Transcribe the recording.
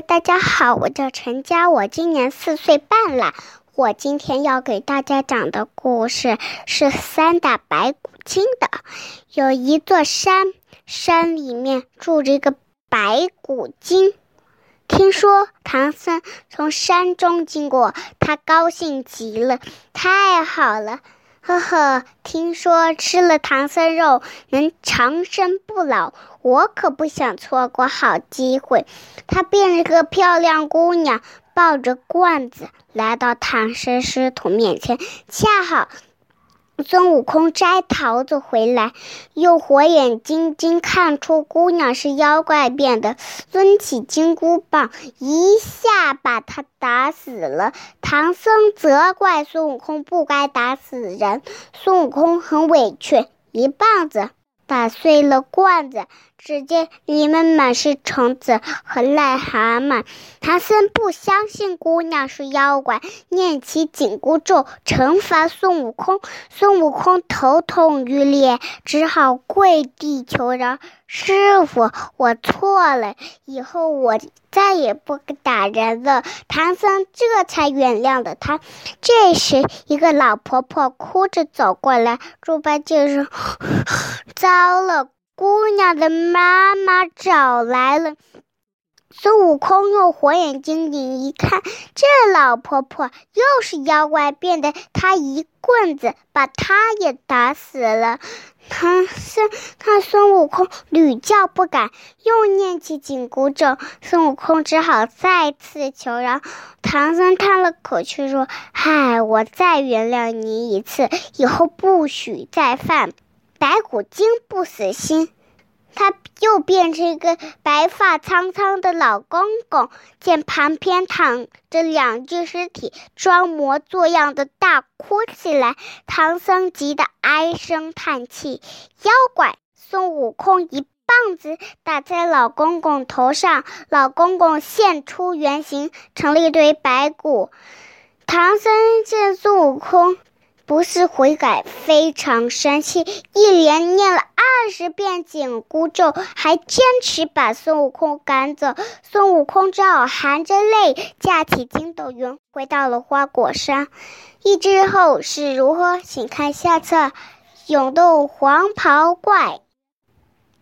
大家好，我叫陈佳，我今年四岁半了。我今天要给大家讲的故事是三打白骨精的。有一座山，山里面住着一个白骨精。听说唐僧从山中经过，他高兴极了，太好了。呵呵，听说吃了唐僧肉能长生不老，我可不想错过好机会。他变了个漂亮姑娘，抱着罐子来到唐僧师徒面前，恰好。孙悟空摘桃子回来，用火眼金睛看出姑娘是妖怪变的，抡起金箍棒，一下把她打死了。唐僧责怪孙悟空不该打死人，孙悟空很委屈，一棒子。打碎了罐子，只见里面满是虫子和癞蛤蟆。唐僧不相信姑娘是妖怪，念起紧箍咒惩罚孙悟空。孙悟空头痛欲裂，只好跪地求饶：“师傅，我错了，以后我再也不打人了。”唐僧这才原谅了他。这时，一个老婆婆哭着走过来，猪八戒说。糟了，姑娘的妈妈找来了。孙悟空用火眼金睛一看，这老婆婆又是妖怪变的，他一棍子把她也打死了。唐僧看孙悟空屡教不改，又念起紧箍咒，孙悟空只好再次求饶。唐僧叹了口气说：“嗨，我再原谅你一次，以后不许再犯。”白骨精不死心，他又变成一个白发苍苍的老公公，见旁边躺着两具尸体，装模作样的大哭起来。唐僧急得唉声叹气。妖怪孙悟空一棒子打在老公公头上，老公公现出原形，成了一堆白骨。唐僧见孙悟空。不是悔改，非常生气，一连念了二十遍紧箍咒，还坚持把孙悟空赶走。孙悟空只好含着泪，架起筋斗云，回到了花果山。欲知后事如何，请看下册《勇斗黄袍怪》。